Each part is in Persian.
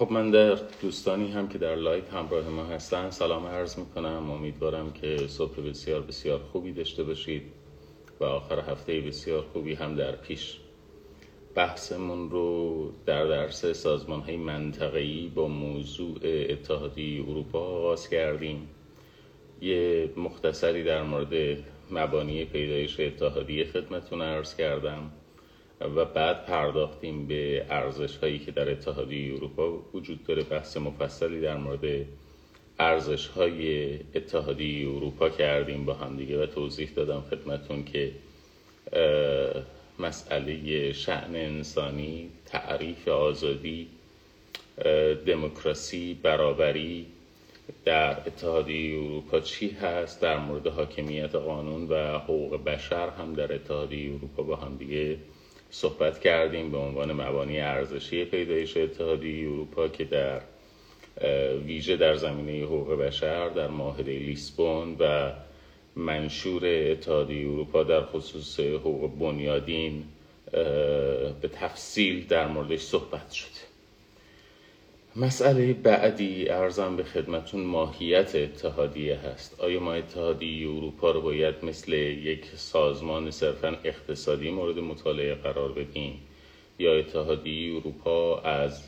خب من در دوستانی هم که در لایت همراه ما هستن سلام عرض می‌کنم. امیدوارم که صبح بسیار بسیار خوبی داشته باشید و آخر هفته بسیار خوبی هم در پیش. بحثمون رو در درس سازمان های منطقه‌ای با موضوع اتحادیه اروپا آغاز کردیم. یه مختصری در مورد مبانی پیدایش اتحادیه خدمتون عرض کردم. و بعد پرداختیم به ارزش هایی که در اتحادیه اروپا وجود داره بحث مفصلی در مورد ارزش های اتحادیه اروپا کردیم با هم دیگه و توضیح دادم خدمتون که مسئله شعن انسانی تعریف آزادی دموکراسی برابری در اتحادیه اروپا چی هست؟ در مورد حاکمیت قانون و حقوق بشر هم در اتحادیه اروپا با هم دیگه صحبت کردیم به عنوان مبانی ارزشی پیدایش اتحادیه اروپا که در ویژه در زمینه حقوق بشر در معاهده لیسبون و منشور اتحادیه اروپا در خصوص حقوق بنیادین به تفصیل در موردش صحبت شد مسئله بعدی ارزم به خدمتون ماهیت اتحادیه هست. آیا ما اتحادیه اروپا رو باید مثل یک سازمان صرفا اقتصادی مورد مطالعه قرار بدیم یا اتحادیه اروپا از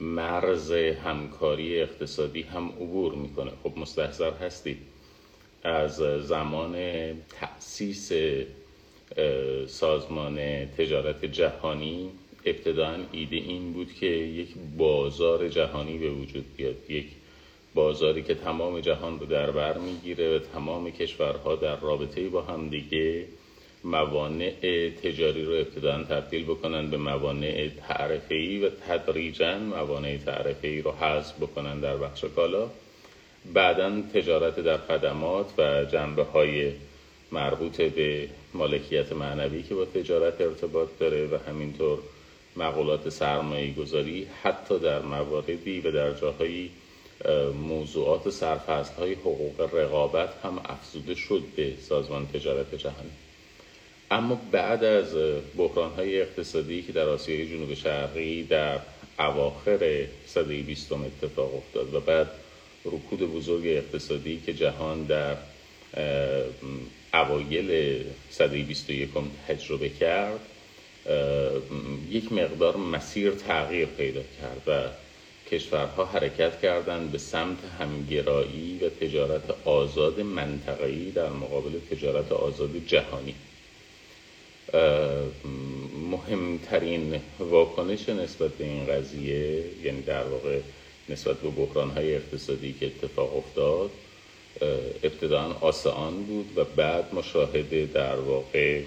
مرز همکاری اقتصادی هم عبور می‌کنه؟ خب مستحضر هستید. از زمان تأسیس سازمان تجارت جهانی ابتدا ایده این بود که یک بازار جهانی به وجود بیاد یک بازاری که تمام جهان رو در بر می‌گیره و تمام کشورها در رابطه با هم دیگه موانع تجاری رو ابتدا تبدیل بکنن به موانع تعرفه‌ای و تدریجا موانع تعرفه‌ای رو حذف بکنن در بخش کالا. بعدا تجارت در خدمات و جنبه های مربوط به مالکیت معنوی که با تجارت ارتباط داره و همینطور مقولات سرمایه گذاری حتی در مواردی و در جاهایی موضوعات سرفصل های حقوق رقابت هم افزوده شد به سازمان تجارت جهانی. اما بعد از بحران های اقتصادی که در آسیای جنوب شرقی در اواخر سده بیستم اتفاق افتاد و بعد رکود بزرگ اقتصادی که جهان در اوایل سده بیست و تجربه کرد یک مقدار مسیر تغییر پیدا کرد و کشورها حرکت کردند به سمت همگرایی و تجارت آزاد منطقه‌ای در مقابل تجارت آزاد جهانی. مهمترین واکنش نسبت به این قضیه یعنی در واقع نسبت به بحرانهای اقتصادی که اتفاق افتاد ابتدا آسان بود و بعد مشاهده در واقع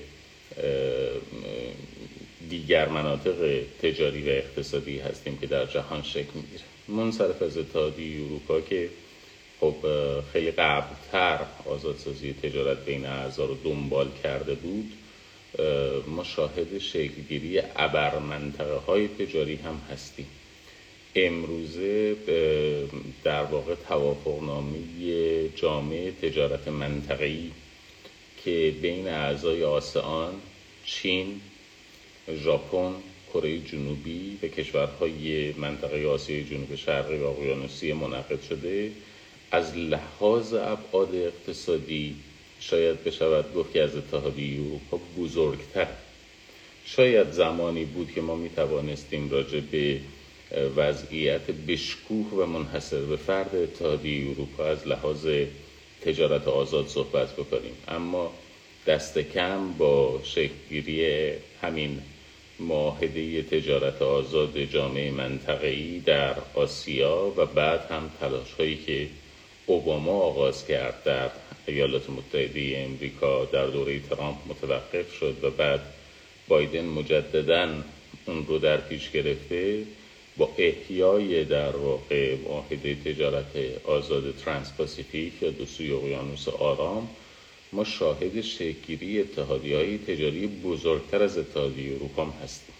دیگر مناطق تجاری و اقتصادی هستیم که در جهان شکل می‌گیره. منصرف از اتحادیه اروپا که خب خیلی قبلتر آزادسازی تجارت بین اعضا رو دنبال کرده بود ما شاهد شکلگیری ابر منطقه های تجاری هم هستیم. امروزه در واقع توافقنامه جامعه تجارت منطقه‌ای که بین اعضای آسان چین ژاپن کره جنوبی و کشورهای منطقه آسیای جنوب شرقی و اقیانوسی منعقد شده. از لحاظ ابعاد اقتصادی شاید بشود گفت که از اتحادیه اروپا بزرگتر. شاید زمانی بود که ما می توانستیم راجع به وضعیت بشکوه و منحصر به فرد اتحادیه اروپا از لحاظ تجارت آزاد صحبت بکنیم. اما دست کم با شکلگیری همین معاهده تجارت آزاد جامعه منطقه‌ای در آسیا و بعد هم تلاش هایی که اوباما آغاز کرد در ایالات متحده امریکا در دوره ترامپ متوقف شد و بعد بایدن مجددا اون رو در پیش گرفته با احیای در واقع معاهده تجارت آزاد ترانس پاسیفیک یا دو سوی اقیانوس آرام ما شاهد شکلگیری اتحادی های تجاری بزرگتر از اتحادیه اروپا هستیم.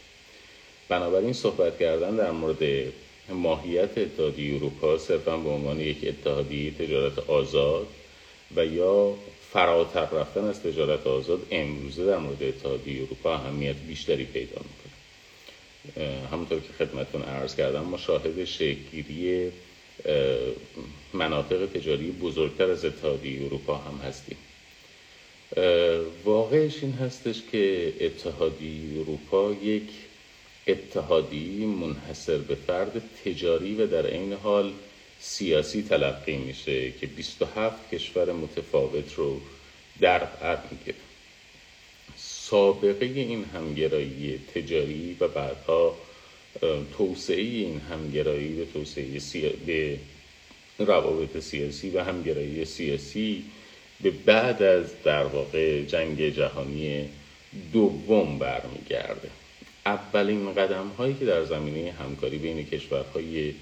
بنابراین صحبت کردن در مورد ماهیت اتحادیه اروپا صرفا به عنوان یک اتحادیه تجارت آزاد و یا فراتر رفتن از تجارت آزاد امروزه در مورد اتحادیه اروپا اهمیت بیشتری پیدا می‌کنه. همونطور که خدمتون عرض کردم ما شاهد شکلگیری مناطق تجاری بزرگتر از اتحادیه اروپا هم هستیم. واقعش این هستش که اتحادیه اروپا یک اتحادی منحصر به فرد تجاری و در عین حال سیاسی تلقی میشه که 27 کشور متفاوت رو در بر می‌گیره سابقه این همگرایی تجاری و بعدها توسعه این همگرایی به توسعه به روابط سیاسی و همگرایی سیاسی به بعد از در واقع جنگ جهانی دوم برمیگرده. اولین قدم هایی که در زمینه همکاری بین کشورهای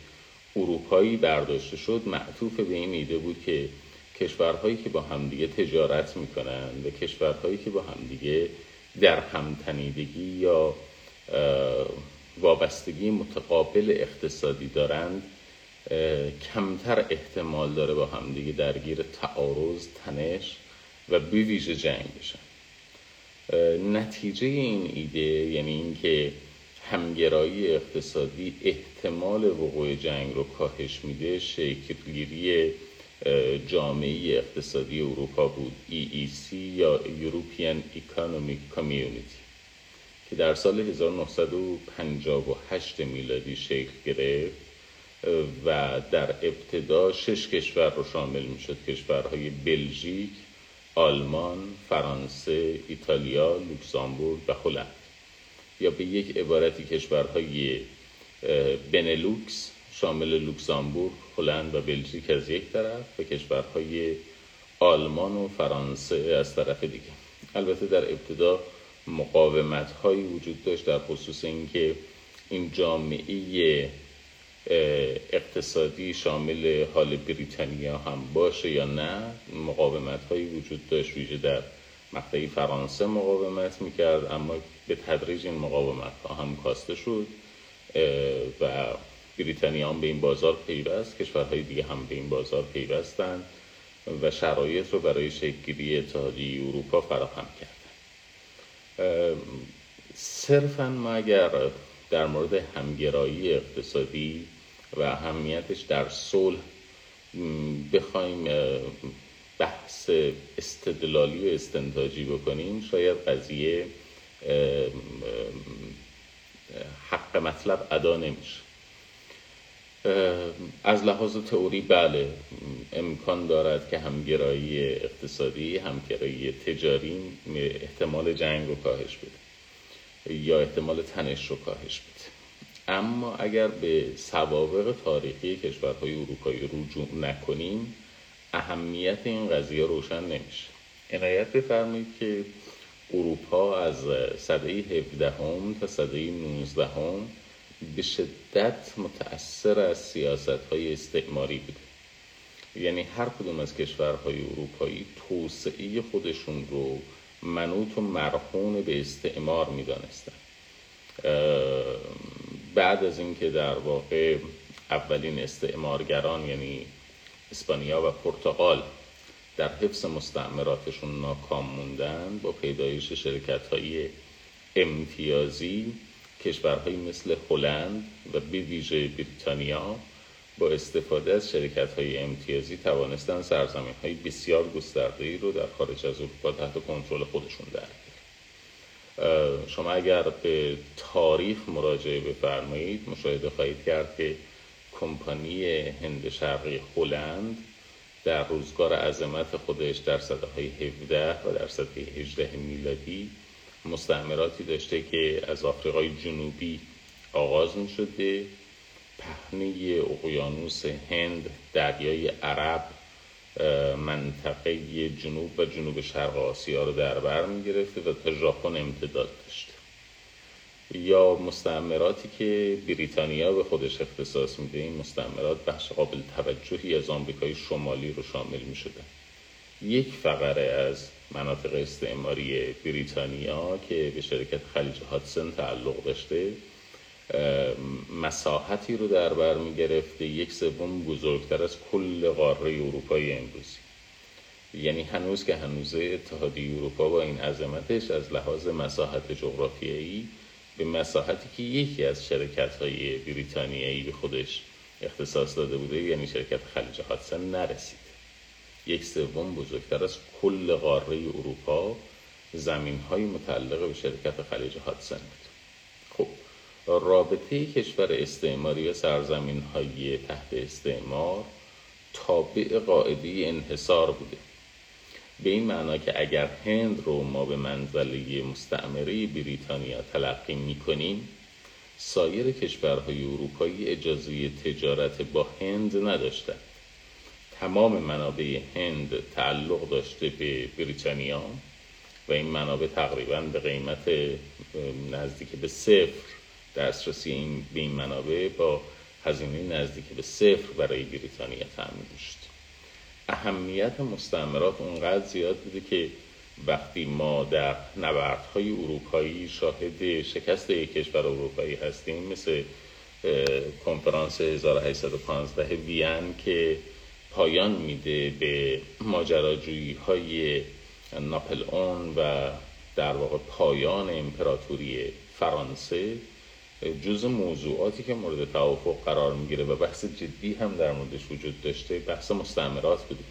اروپایی برداشته شد معطوف به این ایده بود که کشورهایی که با همدیگه تجارت می‌کنند و کشورهایی که با همدیگه در همتنیدگی یا وابستگی متقابل اقتصادی دارند کمتر احتمال داره با همدیگه درگیر تعارض تنش و بویژه جنگ بشن. نتیجه این ایده یعنی اینکه همگرایی اقتصادی احتمال وقوع جنگ رو کاهش میده شکلگیری جامعه اقتصادی اروپا بود EEC یا European Economic Community که در سال 1958 میلادی شکل گرفت. و در ابتدا شش کشور رو شامل می شد کشورهای بلژیک، آلمان، فرانسه، ایتالیا، لوکزامبورگ و هلند. یا به یک عبارتی کشورهای بنلوکس شامل لوکزامبورگ، هلند و بلژیک از یک طرف و کشورهای آلمان و فرانسه از طرف دیگه. البته در ابتدا مقاومت هایی وجود داشت در خصوص اینکه این جامعه اقتصادی شامل حال بریتانیا هم باشه یا نه مقاومت هایی وجود داشت ویژه در مقطعی فرانسه مقاومت می‌کرد اما به تدریج این مقاومت ها هم کاسته شد و بریتانیا هم به این بازار پیوست کشورهای دیگه هم به این بازار پیوستند و شرایط رو برای شکلگیری اتحادیه اروپا فراهم کردن صرفا ما اگر در مورد همگرایی اقتصادی و اهمیتش در صلح بخوایم بحث استدلالی و استنتاجی بکنیم شاید قضیه حق مطلب ادا نمیشه. از لحاظ تئوری بله امکان دارد که همگرایی اقتصادی همگرایی تجاری احتمال جنگ رو کاهش بده. یا احتمال تنش رو کاهش بده. اما اگر به سوابق تاریخی کشورهای اروپایی رجوع نکنیم اهمیت این قضیه روشن نمیشه. عنایت بفرمایید که اروپا از صده 17 هم تا صده 19 هم به شدت متأثر از سیاست های استعماری بوده. یعنی هر کدوم از کشورهای اروپایی توسعه خودشون رو منوط و مرهون به استعمار می‌دانستن. بعد از اینکه در واقع اولین استعمارگران یعنی اسپانیا و پرتغال در حفظ مستعمراتشون ناکام موندن با پیدایش شرکت های امتیازی کشورهایی مثل هلند و به ویژه بریتانیا با استفاده از شرکت های امتیازی توانستن سرزمین های بسیار گسترده ای رو در خارج از اروپا تحت کنترل خودشون در شما اگر به تاریخ مراجعه بفرمایید مشاهده خواهید کرد که کمپانی هند شرقی هلند در روزگار عظمت خودش در سده های 17 و در سده 18 میلادی مستعمراتی داشته که از آفریقای جنوبی آغاز می شده پهنه اقیانوس هند دریای عرب منطقه جنوب و جنوب شرق آسیا رو در بر می گرفته و تا ژاپن امتداد داشته. یا مستعمراتی که بریتانیا به خودش اختصاص میده این مستعمرات بخش قابل توجهی از آمریکای شمالی رو شامل می شده یک فقره از مناطق استعماری بریتانیا که به شرکت خلیج هاتسن تعلق داشته مساحتی رو در بر می گرفته یک سوم بزرگتر از کل قاره اروپای امروزی یعنی هنوز که هنوز اتحادیه اروپا با این عظمتش از لحاظ مساحت جغرافیایی به مساحتی که یکی از شرکت های بریتانیایی به خودش اختصاص داده بوده یعنی شرکت خلیج هاتسن نرسید. یک سوم بزرگتر از کل قاره اروپا زمین های متعلق به شرکت خلیج هاتسن رابطه کشور استعماری و سرزمین های تحت استعمار تابع قاعده انحصار بوده. به این معنا که اگر هند رو ما به منزله مستعمره بریتانیا تلقی می‌کنیم سایر کشورهای اروپایی اجازه تجارت با هند نداشتند تمام منابع هند تعلق داشته به بریتانیا و این منابع تقریبا به قیمت نزدیک به صفر دسترسی این به این منابع با هزینه نزدیک به صفر برای بریتانیا تأمین شد اهمیت مستعمرات اونقدر زیاد بوده که وقتی ما در نبردهای اروپایی شاهد شکست یک کشور اروپایی هستیم مثل کنفرانس 1815 وین که پایان میده به ماجراجویی های ناپل و در واقع پایان امپراتوری فرانسه جز موضوعاتی که مورد توافق قرار می‌گیره و بحث جدی هم در موردش وجود داشته بحث مستعمرات بوده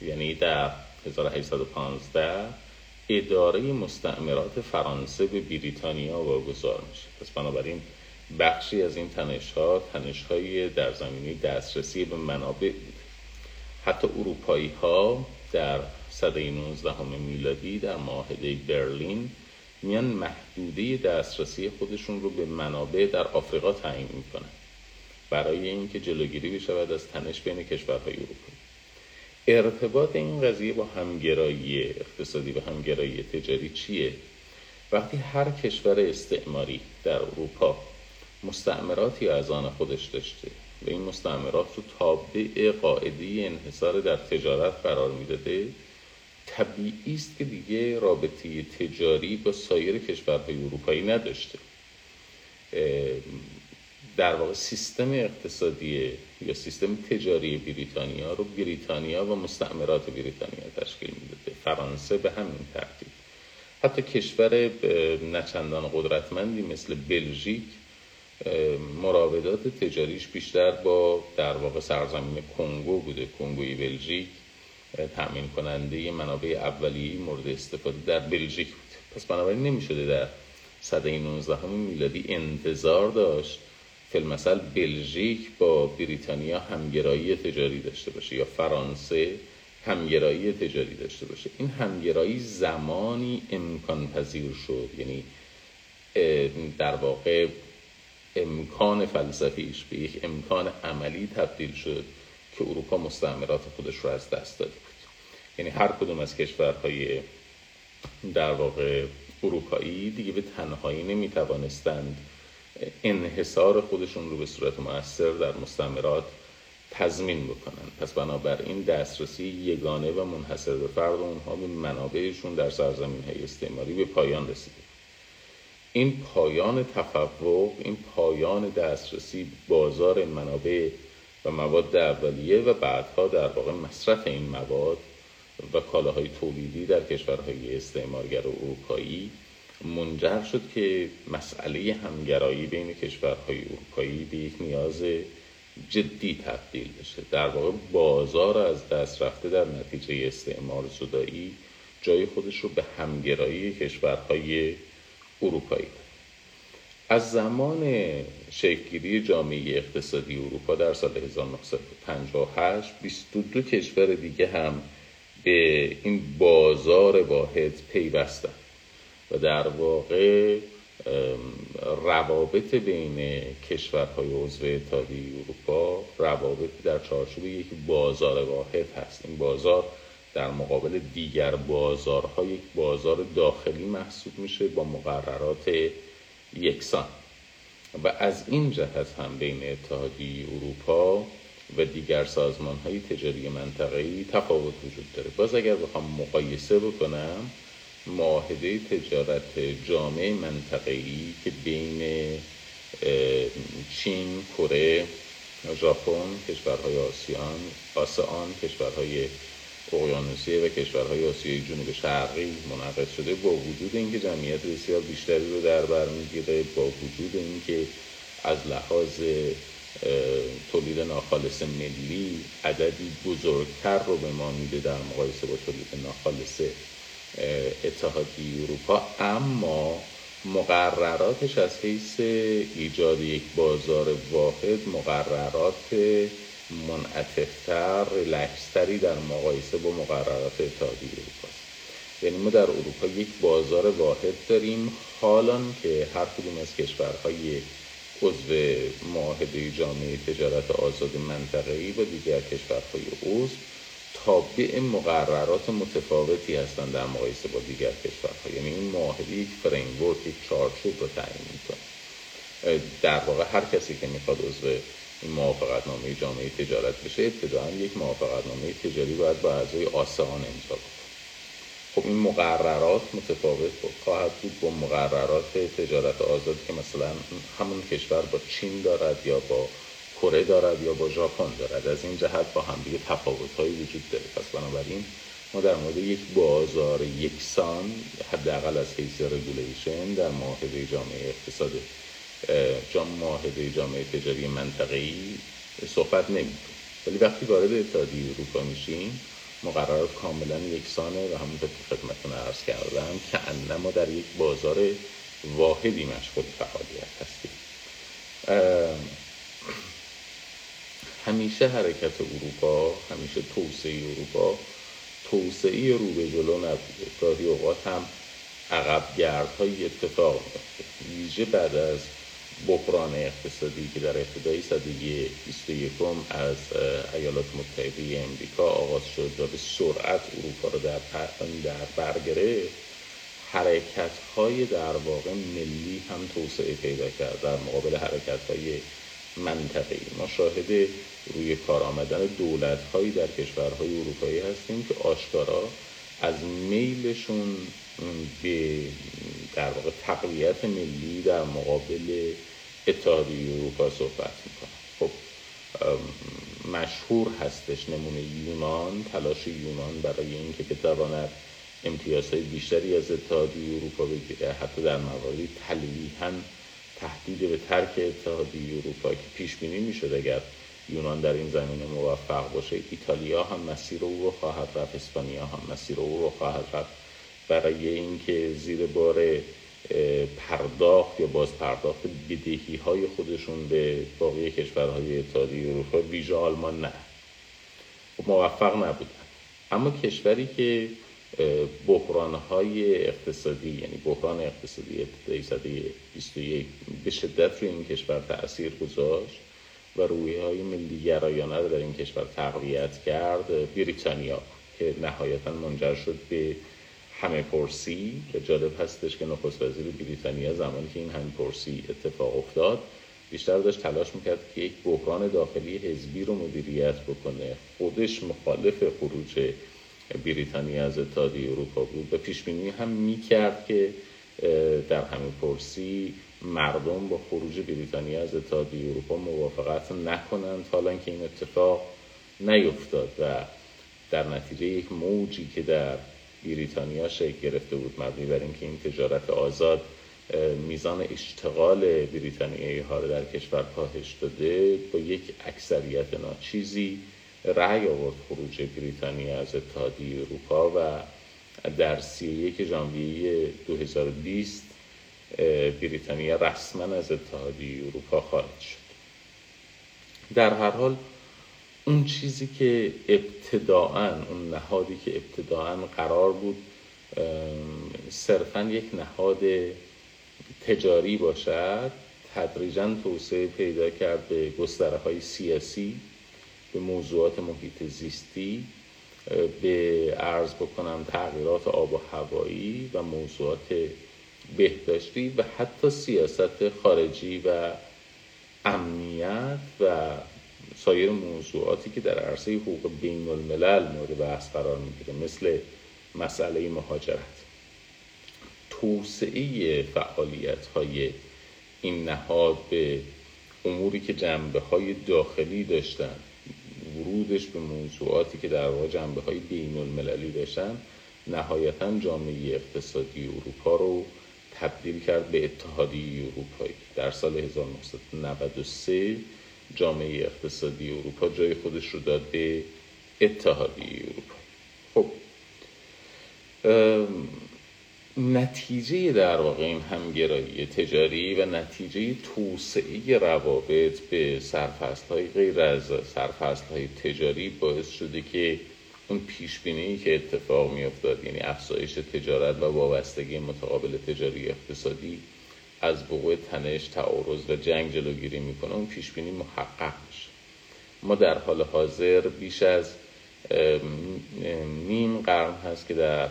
یعنی در 1815 اداره مستعمرات فرانسه به بریتانیا واگذار میشه. پس بنابراین بخشی از این تنش ها تنش های در زمینه دسترسی به منابع حتی اروپایی ها در صده 19 میلادی در معاهده برلین میان محدوده دسترسی خودشون رو به منابع در آفریقا تعیین می‌کنن برای اینکه جلوگیری بشود از تنش بین کشورهای اروپایی ارتباط این قضیه با همگرایی اقتصادی و همگرایی تجاری چیه؟ وقتی هر کشور استعماری در اروپا مستعمراتی از آن خودش داشته و این مستعمرات رو تابع قاعده انحصار در تجارت قرار می‌داده طبیعی است که دیگه رابطه تجاری با سایر کشورهای اروپایی نداشته. در واقع سیستم اقتصادی یا سیستم تجاری بریتانیا رو بریتانیا و مستعمرات بریتانیا تشکیل می‌داده. فرانسه به همین ترتیب. حتی کشور نچندان قدرتمندی مثل بلژیک مراودات تجاریش بیشتر با در واقع سرزمین کنگو بوده کنگوی بلژیک. تأمین کننده منابع اولیه مورد استفاده در بلژیک بود. پس بنابراین نمی‌شده در صده 19 میلادی انتظار داشت فیلمسل بلژیک با بریتانیا همگرایی تجاری داشته باشه یا فرانسه همگرایی تجاری داشته باشه. این همگرایی زمانی امکان پذیر شد یعنی در واقع امکان فلسفیش به یک امکان عملی تبدیل شد. که اروپا مستعمرات خودش رو از دست داده بود. یعنی هر کدوم از کشورهای در واقع اروپایی دیگه به تنهایی نمی‌توانستند انحصار خودشون رو به صورت موثر در مستعمرات تضمین بکنن. پس بنابراین دسترسی یگانه و منحصر به فرد اونها به منابعشون در سرزمین های استعماری به پایان رسیده. این پایان تفوق این پایان دسترسی بازار منابع و مواد اولیه و بعدها در واقع مصرف این مواد و کالاهای تولیدی در کشورهای استعمارگر اروپایی منجر شد که مسئله همگرایی بین کشورهای اروپایی به یک نیاز جدی تبدیل بشه. در واقع بازار از دست رفته در نتیجه استعمار زدایی جای خودش رو به همگرایی کشورهای اروپایی از زمان شکلگیری جامعه اقتصادی اروپا در سال 1958 22 کشور دیگه هم به این بازار واحد پیوستن و در واقع روابط بین کشورهای عضو اتحادیه اروپا روابط در چارچوب یک بازار واحد هست. این بازار در مقابل دیگر بازارها یک بازار داخلی محسوب میشه با مقررات یکسان و از این جهت هم بین اتحادیه اروپا و دیگر سازمان های تجاری منطقه‌ای تفاوت وجود داره. باز اگر بخوام مقایسه بکنم معاهده تجارت جامعه منطقه‌ای که بین چین، کره، ژاپن، کشورهای آسیان، آسان، کشورهای اقیانوسیه و کشورهای آسیای جنوب شرقی منعقد شده با وجود اینکه جمعیت بسیار بیشتری رو در بر می‌گیره با وجود اینکه از لحاظ تولید ناخالص ملی عددی بزرگتر رو به ما میده در مقایسه با تولید ناخالص اتحادیه اروپا. اما مقرراتش از حیث ایجاد یک بازار واحد مقررات منعطفتر ریلکستری در مقایسه با مقررات اتحادیه اروپا یعنی ما در اروپا یک بازار واحد داریم حالان که هر کدوم از کشورهای عضو معاهده جامعه تجارت آزاد منطقه‌ای با دیگر کشورهای عضو تابع مقررات متفاوتی هستند در مقایسه با دیگر کشورها. یعنی این معاهده یک فریمورک یک چارچوب رو تعیین می‌کنه. در واقع هر کسی که می‌خواد عضو این موافقت نامه جامعه تجارت بشه ابتداعا یک موافقت نامه تجاری باید با اعضای آسان امضا کنه خب این مقررات متفاوت خواهد بود با مقررات تجارت آزاد که مثلا همون کشور با چین دارد یا با کره دارد یا با ژاپن دارد. از این جهت با هم دیگه تفاوت‌هایی وجود داره. پس بنابراین ما در مورد یک بازار یکسان حداقل از حیث رگولیشن در معاهده جامعه اقتصاد جام معاهده جامعه تجاری منطقه‌ای صحبت نمی‌کنیم ولی وقتی وارد اتحادیه اروپا میشیم مقررات کاملا یکسانه و همونطور که خدمتتون عرض کردم که انما در یک بازار واحدی مشغول فعالیت هستیم. همیشه حرکت اروپا همیشه توسعه اروپا توسعه رو به جلو نبوده گاهی اوقات هم عقب گردهایی اتفاق میفته ویژه بعد از بحران اقتصادی که در ابتدای سده 21 از ایالات متحده امریکا آغاز شد و به سرعت اروپا رو در, در بر حرکت های در واقع ملی هم توسعه پیدا کرد در مقابل حرکت های منطقه ما شاهد روی کار آمدن دولت هایی در کشورهای اروپایی هستیم که آشکارا از میلشون به در واقع تقویت ملی در مقابل اتحادیه اروپا صحبت می‌کنن خب مشهور هستش نمونه یونان تلاش یونان برای اینکه بتواند امتیازهای بیشتری از اتحادیه اروپا بگیره. حتی در مواردی تلویحا تهدید به ترک اتحادیه اروپا که پیش بینی می‌شد اگر یونان در این زمینه موفق باشه. ایتالیا هم مسیر او رو خواهد رفت اسپانیا هم مسیر او رو خواهد رفت. برای اینکه زیر بار پرداخت یا باز پرداخت بدهی های خودشون به باقی کشورهای اتحادیه اروپا ویژه آلمان نه. خب موفق نبودن. اما کشوری که بحران های اقتصادی یعنی بحران اقتصادی ابتدایی سده 21 به شدت روی این کشور تاثیر گذاشت و رویه های ملی گرایانه در این کشور تقویت کرد بریتانیا که نهایتا منجر شد به همه پرسی که جالب هستش که نخست وزیر بریتانیا زمانی که این همه پرسی اتفاق افتاد بیشتر داشت تلاش می‌کرد که یک بحران داخلی حزبی رو مدیریت بکنه. خودش مخالف خروج بریتانیا از اتحادیه اروپا بود. و پیش بینی هم می‌کرد که در همین پرسی مردم با خروج بریتانیا از اتحادیه اروپا موافقت نکنند حالا که این اتفاق نیفتاد و در نتیجه یک موجی که در بریتانیا شکل گرفته بود. مبنی بر اینکه این تجارت آزاد میزان اشتغال بریتانیایی ها رو در کشور کاهش داده با یک اکثریت ناچیزی رأی آورد خروج بریتانیا از اتحادیه اروپا و در 31 ژانویه 2020 بریتانیا رسما از اتحادیه اروپا خارج شد. در هر حال اون چیزی که ابتداعا اون نهادی که ابتداعا قرار بود صرفا یک نهاد تجاری باشد. تدریجا توسعه پیدا کرد به گستره های سیاسی به موضوعات محیط زیستی به عرض بکنم تغییرات آب و هوایی و موضوعات بهداشتی و حتی سیاست خارجی و امنیت و سایر موضوعاتی که در عرصه حقوق بین الملل مورد بحث قرار می‌گیره مثل مسئله مهاجرت. توسعه فعالیت های این نهاد به اموری که جنبه های داخلی داشتن ورودش به موضوعاتی که در واقع جنبه های بین المللی داشتن نهایتا جامعه اقتصادی اروپا رو تبدیل کرد به اتحادیه اروپایی. در سال 1993 جامعه اقتصادی اروپا جای خودش رو داد به اتحادیه اروپا. خب نتیجه در واقع این همگرایی تجاری و نتیجه توسعه روابط به سرفصل های غیر از سرفصل های تجاری باعث شده که اون پیش بینی که اتفاق می افتاد یعنی افزایش تجارت و وابستگی متقابل تجاری اقتصادی از وقوع تنش تعارض و جنگ جلوگیری می‌کنه اون پیش بینی محقق میشه. ما در حال حاضر بیش از نیم قرن هست که در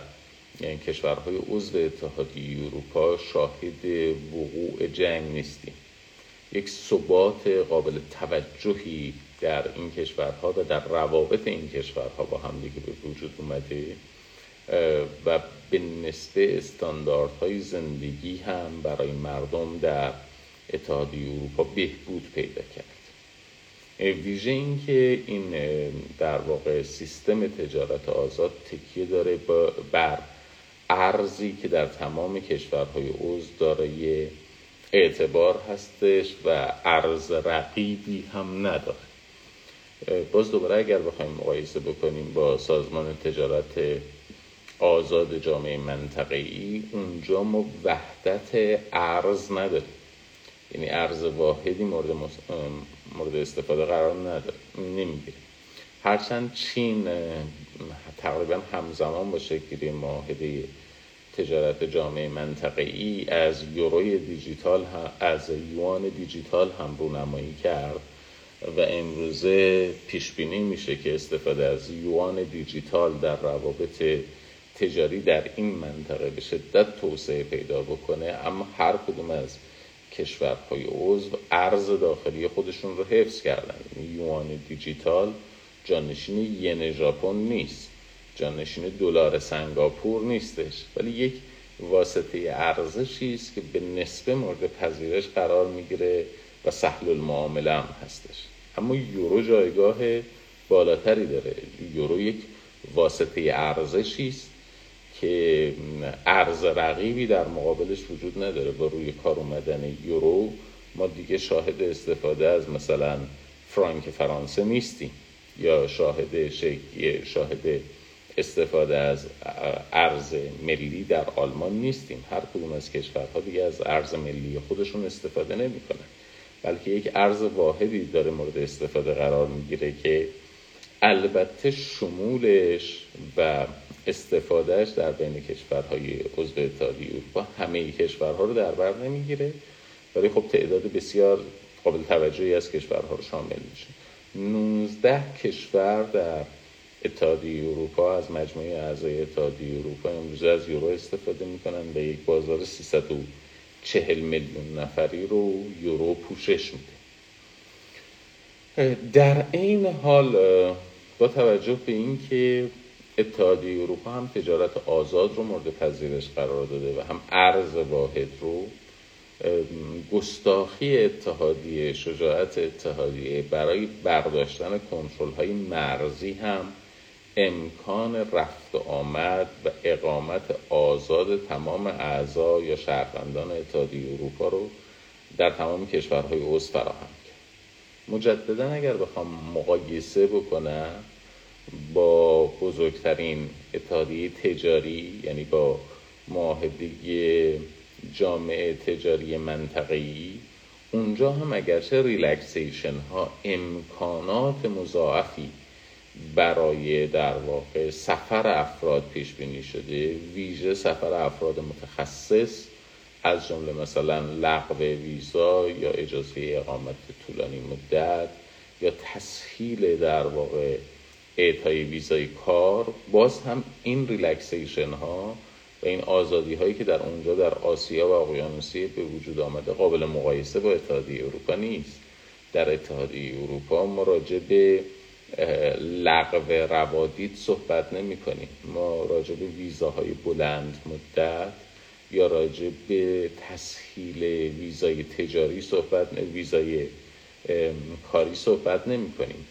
یعنی کشورهای عضو اتحادیه اروپا شاهد وقوع جنگ نیستیم. یک ثبات قابل توجهی در این کشورها و در روابط این کشورها با هم دیگه به وجود اومده. و به نسبه استانداردهای زندگی هم برای مردم در اتحادیه اروپا بهبود پیدا کرد. ویژه این که این در واقع سیستم تجارت آزاد تکیه داره بر ارزی که در تمام کشورهای عضو دارای اعتبار هستش و ارز رقیبی هم نداره. باز دوباره اگر بخوایم مقایسه بکنیم با سازمان تجارت آزاد جامعه منطقه ای اونجا ما وحدت ارز نداریم. یعنی ارز واحدی مورد, مورد استفاده قرار نداره. نمی‌گیره هرچند چین تقریبا همزمان با شکلی معاهده تجارت جامعه منطقه ای از یوروی دیجیتال هم از یوان دیجیتال هم رونمایی کرد و امروزه پیش بینی میشه که استفاده از یوان دیجیتال در روابط تجاری در این منطقه به شدت توسعه پیدا بکنه اما هر کدوم از کشورهای عضو ارز داخلی خودشون رو حفظ کردن. یعنی یوان دیجیتال جانشین ین ژاپن نیست. جانشین دلار سنگاپور نیستش. ولی یک واسطه ارزشی است که به نسبه مورد پذیرش قرار می‌گیره و سهل المعامله هم هستش. اما یورو جایگاه بالاتری داره. یورو یک واسطه ارزشی است که ارز رقیبی در مقابلش وجود نداره. با روی کار اومدن یورو ما دیگه شاهد استفاده از مثلا فرانک فرانسه نیستیم. یا شاهد شاهد استفاده از ارز ملی در آلمان نیستیم. هر کدوم از کشورها دیگه از ارز ملی خودشون استفاده نمی‌کنن. بلکه یک ارز واحدی داره مورد استفاده قرار می‌گیره که البته شمولش و استفادهش در بین کشورهای عضو اتحادیه اروپا همه کشورها رو در بر نمی‌گیره. ولی خب تعداد بسیار قابل توجهی از کشورها رو شامل میشه. 19 کشور در اتحادیه اروپا از مجموعه اعضای اتحادیه اروپا امروز از یورو استفاده می‌کنن و یک بازار 340 میلیون نفری رو یورو پوشش میده. در این حال با توجه به اینکه اتحادیه اروپا هم تجارت آزاد رو مورد پذیرش قرار داده و هم ارز واحد رو گستاخی اتحادیه شجاعت اتحادیه برای برداشتن کنترل های مرزی هم امکان رفت آمد و اقامت آزاد تمام اعضا یا شهروندان اتحادیه اروپا رو در تمام کشورهای عضو فراهم. مجددا اگر بخوام مقایسه بکنم با بزرگترین اتحادیه تجاری یعنی با معاهده جامعه تجاری منطقه‌ای اونجا هم اگرچه ریلکسیشن ها امکانات مضاعفی برای در واقع سفر افراد پیش بینی شده ویژه سفر افراد متخصص از جمله مثلا لغو ویزا یا اجازه اقامت طولانی مدت یا تسهیل در واقع اعطای ویزای کار باز هم این relaxation ها و این آزادی هایی که در اونجا در آسیا و اقیانوسیه به وجود آمده قابل مقایسه با اتحادیه اروپا نیست. در اتحادیه اروپا ما راجع به لغو روادید صحبت نمی کنیم ما راجع به ویزاهای بلند مدت یا راجع به تسهیل ویزای تجاری صحبت ویزای کاری صحبت نمی کنیم.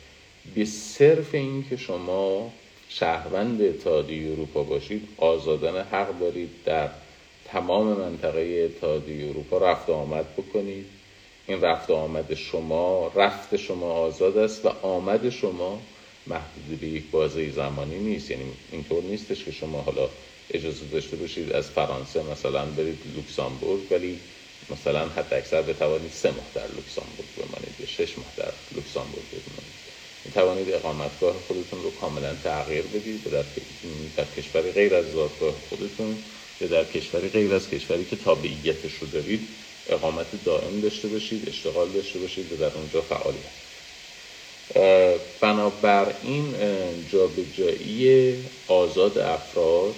به صرف اینکه شما شهروند اتحادیه اروپا باشید آزادانه حق دارید در تمام منطقه اتحادیه اروپا رفت آمد بکنید. این رفت آمد شما رفت شما آزاد است و آمد شما محدود به یک بازه زمانی نیست. یعنی اینطور نیستش که شما حالا اجازه داشته باشید از فرانسه مثلا برید لوکسامبورگ ولی مثلا حداکثر بتوانید سه ماه در لوکسامبورگ بمانید یا شش ماه در لوکسامبورگ بمانید. می توانید اقامتگاه خودتون رو کاملا تغییر بدید در, در کشوری غیر از زادگاه خودتون یا در کشوری غیر از کشوری که تابعیتش رو دارید اقامت دائم داشته باشید اشتغال داشته باشید و در اونجا فعالیت. بنابراین جابجایی آزاد افراد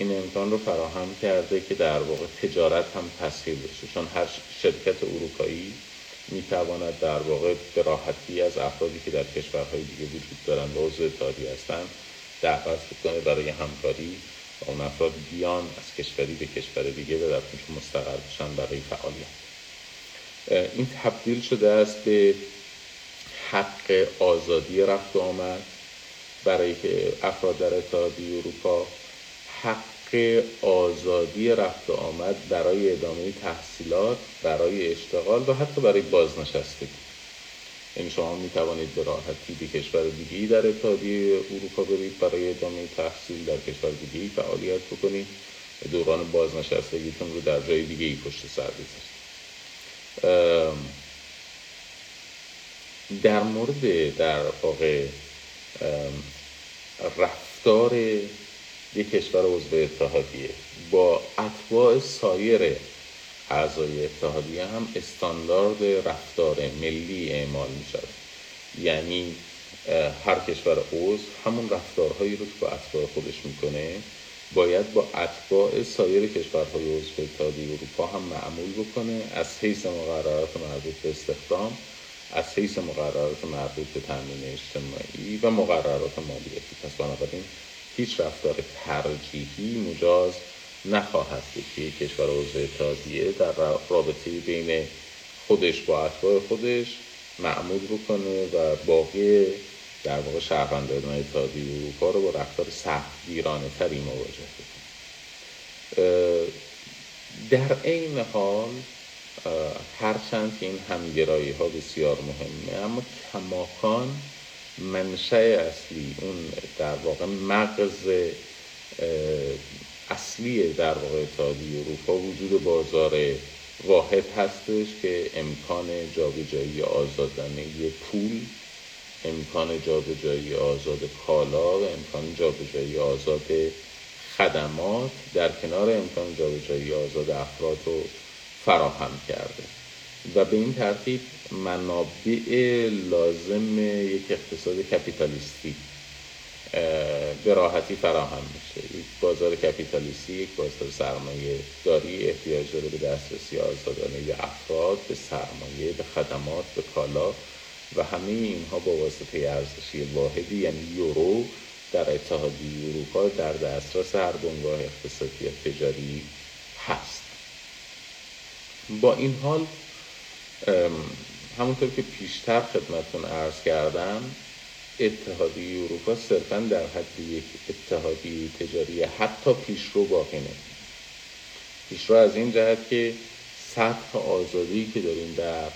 این امکان رو فراهم کرده که در واقع تجارت هم تسهیل بشه. چون هر شرکت اروپایی می‌تواند در واقع به راحتی از افرادی که در کشورهای دیگه وجود دارن و عضو اتحادیه هستن دعوت کنه برای همکاری و اون افراد بیان از کشوری به کشور دیگه در اونجا مستقر بشن برای فعالیت. این تبدیل شده است به حق آزادی رفت و آمد برای که افراد در اتحادیه اروپا حق آزادی رفت و آمد برای ادامه تحصیلات برای اشتغال و حتی برای بازنشستگی این یعنی شما می توانید به راحتی به کشور دیگه در اتحادیه اروپا برید برای ادامه تحصیل در کشور دیگه فعالیت بکنید دوران بازنشستگیتون رو در جای دیگه ای پشت سر بذارید در مورد در واقع رفتار یک کشور عضو اتحادیه. با اتباع سایر اعضای اتحادیه هم استاندارد رفتار ملی اعمال می شود یعنی هر کشور عضو همون رفتارهایی رو که با اتباع خودش می‌کنه باید با اتباع سایر کشورهای عضو اتحادیه اروپا هم معمول بکنه. از حیث مقررات مربوط به استخدام از حیث مقررات مربوط به تامین اجتماعی و مقررات مالیاتی. پس بنابراین هیچ رفتار ترجیحی مجاز نخواهد بود. که یک کشور عضو اتحادیه در رابطه بین خودش با اتباع خودش معمول بکنه و باقی در واقع شهروندان اتحادیه اروپا رو با رفتار سختگیرانه تری مواجه بکنه. در این حال هرچند که این همگرایی ها بسیار مهمه اما کماکان منشأ اصلی اون در واقع مغز اصلی در واقع اتحادیه اروپا وجود بازار واحد هستش که امکان جابجایی آزادانه پول امکان جابجایی آزاد کالا و امکان جابجایی آزاد خدمات در کنار امکان جابجایی آزاد افراد رو فراهم کرده. و به این ترتیب منابع لازم یک اقتصاد کپیتالیستی به راحتی فراهم میشه. یک بازار کپیتالیستی یک بازار سرمایه داری احتیاج داره به دسترسی آزادانه افراد به سرمایه به خدمات به کالا و همه اینها با واسطه ارزشی واحدی یعنی یورو در اتحادیه اروپا در دسترس هر بنگاه اقتصادی تجاری هست. با این حال همونطور که پیشتر خدمتون عرض کردم اتحادیه اروپا صرفا در حد یک اتحادیه تجاری حتی پیشرو باقی نمید پیشرو از این جهت که سطح آزادی که داریم در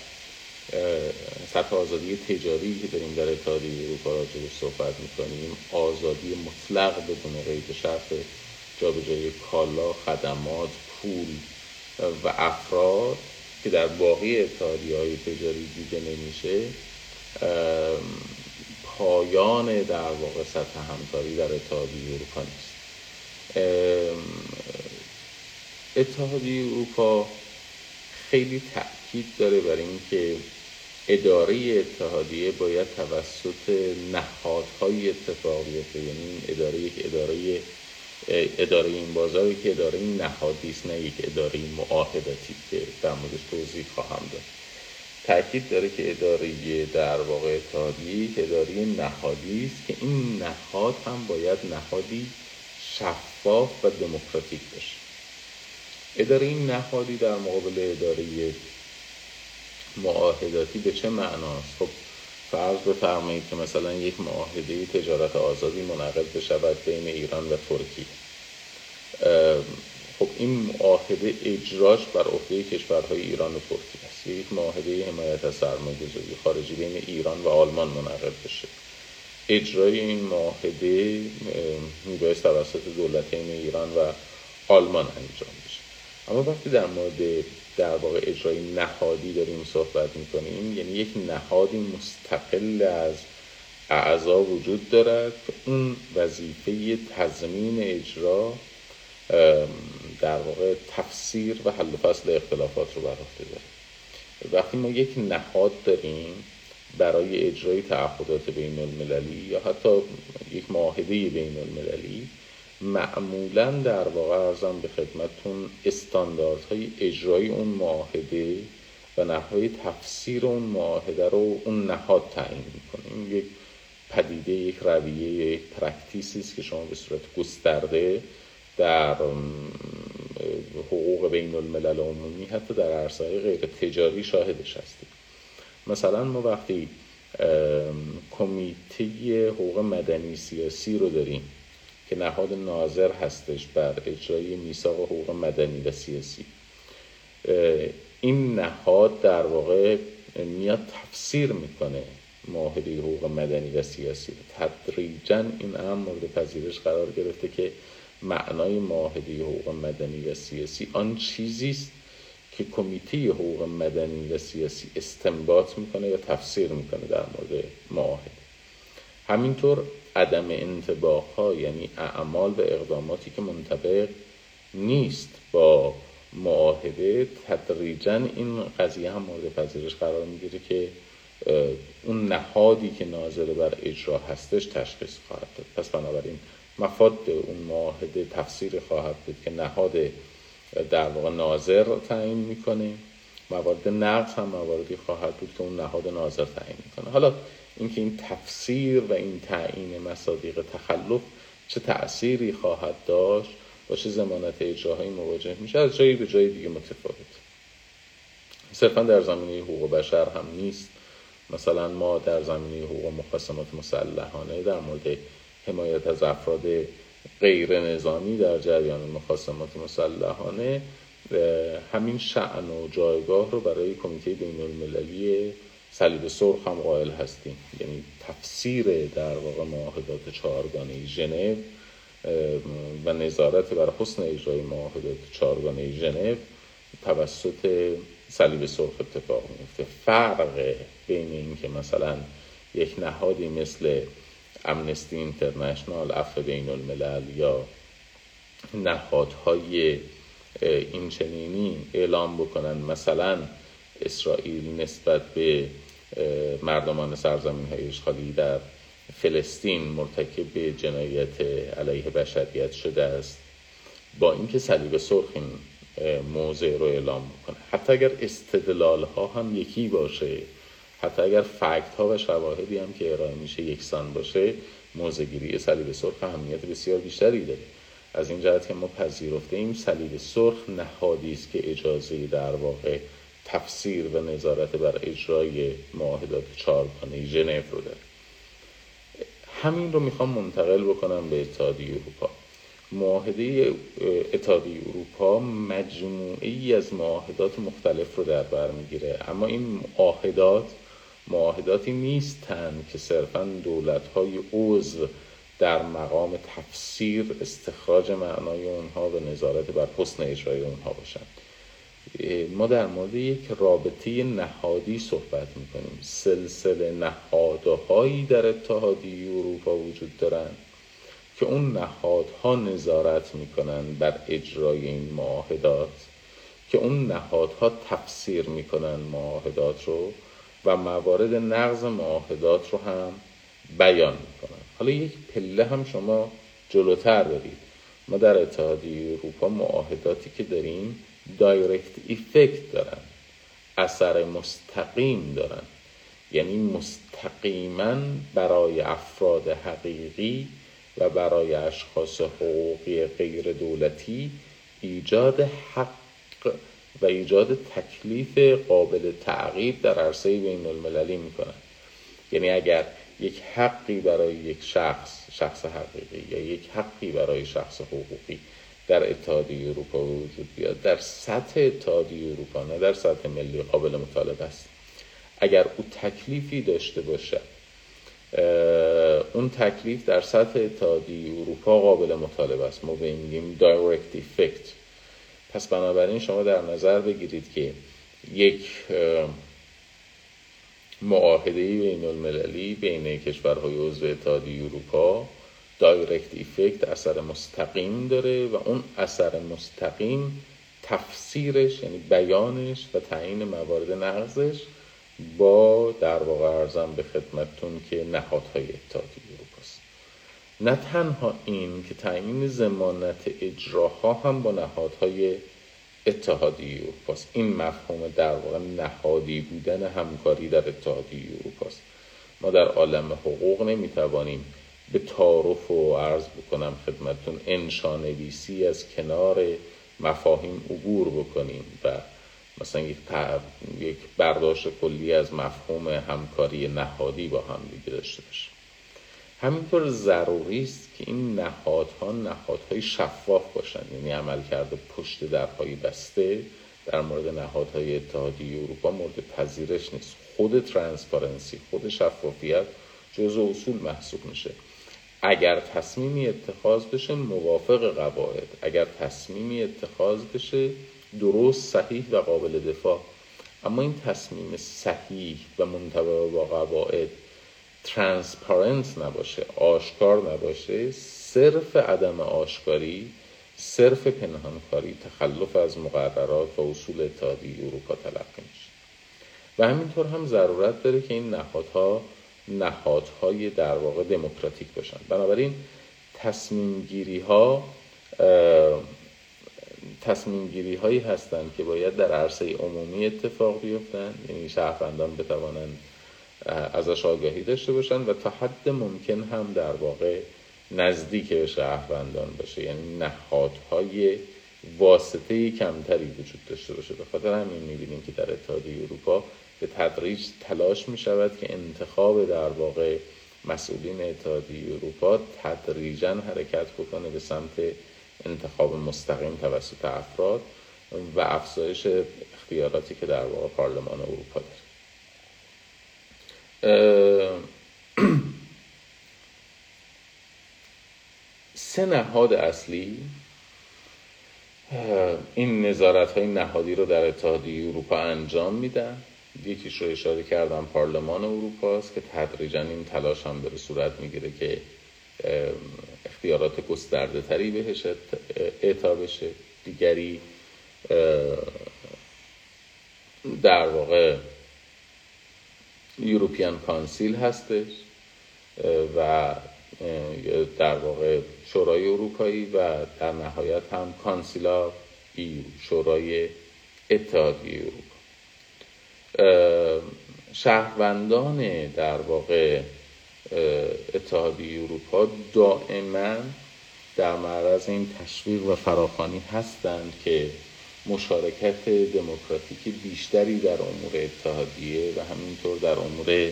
سطح آزادی تجاری که داریم در اتحادیه اروپا راجبش صحبت می‌کنیم آزادی مطلق بدون قید شرط جابجایی کالا خدمات پول و افراد که در باقی اتحادیه های تجاری دیده نمیشه پایان در واقع سطح همکاری در اتحادیه اروپا نیست. اتحادیه اروپا خیلی تاکید داره بر اینکه اداره اتحادیه باید توسط نهادهای اتفاق بیفته یعنی اداره یک اداره اداره این بازاری که اداره نهادی است نه یک اداره معاهداتی که در موردش توضیح خواهم داد. تاکید داره که اداره در واقع اتحادیه اداره نهادی است که این نهاد هم باید نهادی شفاف و دموکراتیک باشه. اداره نهادی در مقابل اداره معاهداتی به چه معناست؟ خب فرض بفرمایید که مثلا یک معاهده تجارت آزادی منعقد بشود بین ایران و ترکیه خب این معاهده اجراش بر عهده کشورهای ایران و ترکیه است. یک معاهده حمایت از سرمایه‌گذاری خارجی بین ایران و آلمان منعقد بشه. اجرای این معاهده میبایست توسط دولتین ایران و آلمان انجام بشه. اما وقتی در مورد در واقع اجرای نهادی داریم صحبت می‌کنیم. یعنی یک نهادی مستقل از اعضا وجود دارد. که اون وظیفه تضمین اجرا در واقع تفسیر و حل و فصل اختلافات رو بر عهده داره. وقتی ما یک نهاد داریم برای اجرای تعهدات بین المللی یا حتی یک معاهده بین المللی معمولا در واقع ارزم به خدمتون استانداردهای اجرای اون معاهده و نحوه تفسیر اون معاهده رو اون نهاد تعیین می‌کنه یک پدیده یک رویه یک پرکتیسی است که شما به صورت گسترده در حقوق بین الملل عمومی حتی در عرصه غیر تجاری شاهدش هستیم. مثلا ما وقتی کمیته حقوق مدنی سیاسی رو داریم که نهاد ناظر هستش بر اجرای میثاق حقوق مدنی و سیاسی. این نهاد در واقع میاد تفسیر می‌کنه معاهده حقوق مدنی و سیاسی. تدریجا این هم مورد پذیرش قرار گرفته که معنای معاهده حقوق مدنی و سیاسی آن چیزی است که کمیته حقوق مدنی و سیاسی استنباط می‌کنه و تفسیر می‌کنه در مورد معاهده همینطور عدم انتباه ها یعنی اعمال و اقداماتی که منطبق نیست با معاهده تدریجا این قضیه هم مورد پذیرش قرار می‌گیره که اون نهادی که ناظر بر اجرا هستش تشخیص خواهد داد. پس بنابراین مفاد اون معاهده تفسیر خواهد بود که نهاد در واقع ناظر تعیین می‌کنه. موارد نقض هم مواردی خواهد بود که اون نهاد ناظر تعیین می‌کنه. حالا اینکه این تفسیر و این تعیین مصادیق تخلف چه تأثیری خواهد داشت با چه زمانت اجراهایی مواجه میشه از جایی به جای دیگه متفاوت. صرفا در زمینه حقوق بشر هم نیست. مثلا ما در زمینه حقوق مخاصمات مسلحانه در مورد حمایت از افراد غیر نظامی در جریان مخاصمات مسلحانه همین شعن و جایگاه رو برای کمیته بین المللی صلیب سرخ هم قائل هستیم. یعنی تفسیر در واقع معاهدات چهارگانه ژنو و نظارت بر حسن اجرای معاهدات چهارگانه ژنو توسط صلیب سرخ اتفاق میفته فرق بین اینکه مثلا یک نهادی مثل امنستی اینترنشنال عفو بین الملل یا نهادهای این چنینی اعلام بکنن مثلا اسرائیل نسبت به مردمان سرزمین های اشغالی در فلسطین مرتکب جنایت علیه بشریت شده است. با اینکه صلیب سرخ این موضع رو اعلام می‌کنه. حتی اگر استدلال ها هم یکی باشه حتی اگر فکت ها و شواهدی هم که ارائه میشه یکسان باشه موزگیری صلیب سرخ اهمیت بسیار بیشتری داره. از این جهت که ما پذیرفته ایم صلیب سرخ نهادی است که اجازه در واقع تفسیر و نظارت بر اجرای معاهدات چهارگانه ژنو رو داره. همین رو می‌خوام منتقل بکنم به اتحادیه اروپا. معاهده اتحادیه اروپا مجموعه از معاهدات مختلف رو در بر می‌گیره. اما این معاهدات معاهداتی نیستند که صرفا دولت های عضو در مقام تفسیر استخراج معنای اونها و نظارت بر حسن اجرای اونها باشند. ما در مورد یک رابطه نهادی صحبت می‌کنیم. سلسله نهادهایی در اتحادیه اروپا وجود دارند که اون نهادها نظارت می‌کنن بر اجرای این معاهدات که اون نهادها تفسیر می‌کنن معاهدات رو و موارد نقض معاهدات رو هم بیان می‌کنن حالا یک پله هم شما جلوتر دارید ما در اتحادیه اروپا معاهداتی که داریم دایرکت ایفکت دارن اثر مستقیم دارن. یعنی مستقیما برای افراد حقیقی و برای اشخاص حقوقی غیر دولتی ایجاد حق و ایجاد تکلیف قابل تعقیب در عرصه بین المللی می‌کنن. یعنی اگر یک حقی برای یک شخص شخص حقیقی یا یک حقی برای شخص حقوقی در اتحادیه اروپا وجود بیاد. در سطح اتحادیه اروپا نه در سطح ملی قابل مطالبه است. اگر او تکلیفی داشته باشه اون تکلیف در سطح اتحادیه اروپا قابل مطالبه است. ما به میگیم direct effect پس بنابراین شما در نظر بگیرید که یک معاهده بین المللی بین کشورهای عضو اتحادیه اروپا direct effect اثر مستقیم داره و اون اثر مستقیم تفسیرش یعنی بیانش و تعیین موارد نقضش با در واقع ارزم به خدمتتون که نهادهای اتحادیه اروپاست. نه تنها این که تعیین زمانت اجراها هم با نهادهای اتحادیه اروپاست. این مفهوم در واقع نهادی بودن همکاری در اتحادیه اروپاست. ما در عالم حقوق نمی‌توانیم به تعارف و عرض بکنم خدمتون انشانویسی از کنار مفاهیم عبور بکنیم و مثلا یک, یک برداشت کلی از مفهوم همکاری نهادی با هم دیگه داشته باشیم. همینطور ضروری است که این نهادها نهادهای شفاف باشن یعنی عمل کرده پشت درهای بسته در مورد نهادهای اتحادیه اروپا مورد پذیرش نیست. خود ترانسپارنسی خود شفافیت جزء اصول محسوب میشه. اگر تصمیمی اتخاذ بشه موافق قواعد. اگر تصمیمی اتخاذ بشه درست صحیح و قابل دفاع. اما این تصمیم صحیح و منطبق با قواعد ترانسپارنت نباشه آشکار نباشه صرف عدم آشکاری صرف پنهانکاری تخلف از مقررات و اصول اتحادیه اروپا تلقی میشه. و همینطور هم ضرورت داره که این نهادها نهادهای در واقع دموکراتیک باشن بنابراین تصمیم گیری ها تصمیم گیری هایی هستند که باید در عرصه عمومی اتفاق بیفتن یعنی شهروندان بتوانند ازش آگاهی داشته باشن و تا حد ممکن هم در واقع نزدیک به شهروندان باشه یعنی نهادهای واسطه کمتری وجود داشته باشه. به خاطر همین می‌بینیم که در اتحادیه اروپا به تدریج تلاش می شود که انتخاب در واقع مسئولین اتحادیه اروپا تدریجا حرکت بکنه به سمت انتخاب مستقیم توسط افراد و افزایش اختیاراتی که در واقع پارلمان اروپا داره. سه نهاد اصلی این نظارت های نهادی رو در اتحادیه اروپا انجام میدن. یکیش رو اشاره کردم پارلمان اروپا است که تدریجا این تلاش هم داره صورت می‌گیره که اختیارات گسترده تری بهش اعطا بشه. دیگری در واقع یوروپیان کانسیل هستش و در واقع شورای اروپایی و در نهایت هم کانسیلا ای شورای اتحادیه اروپا. شهروندان در واقع اتحادیه اروپا دائما در معرض این تشویق و فراخانی هستند که مشارکت دموکراتیک بیشتری در امور اتحادیه و همینطور در امور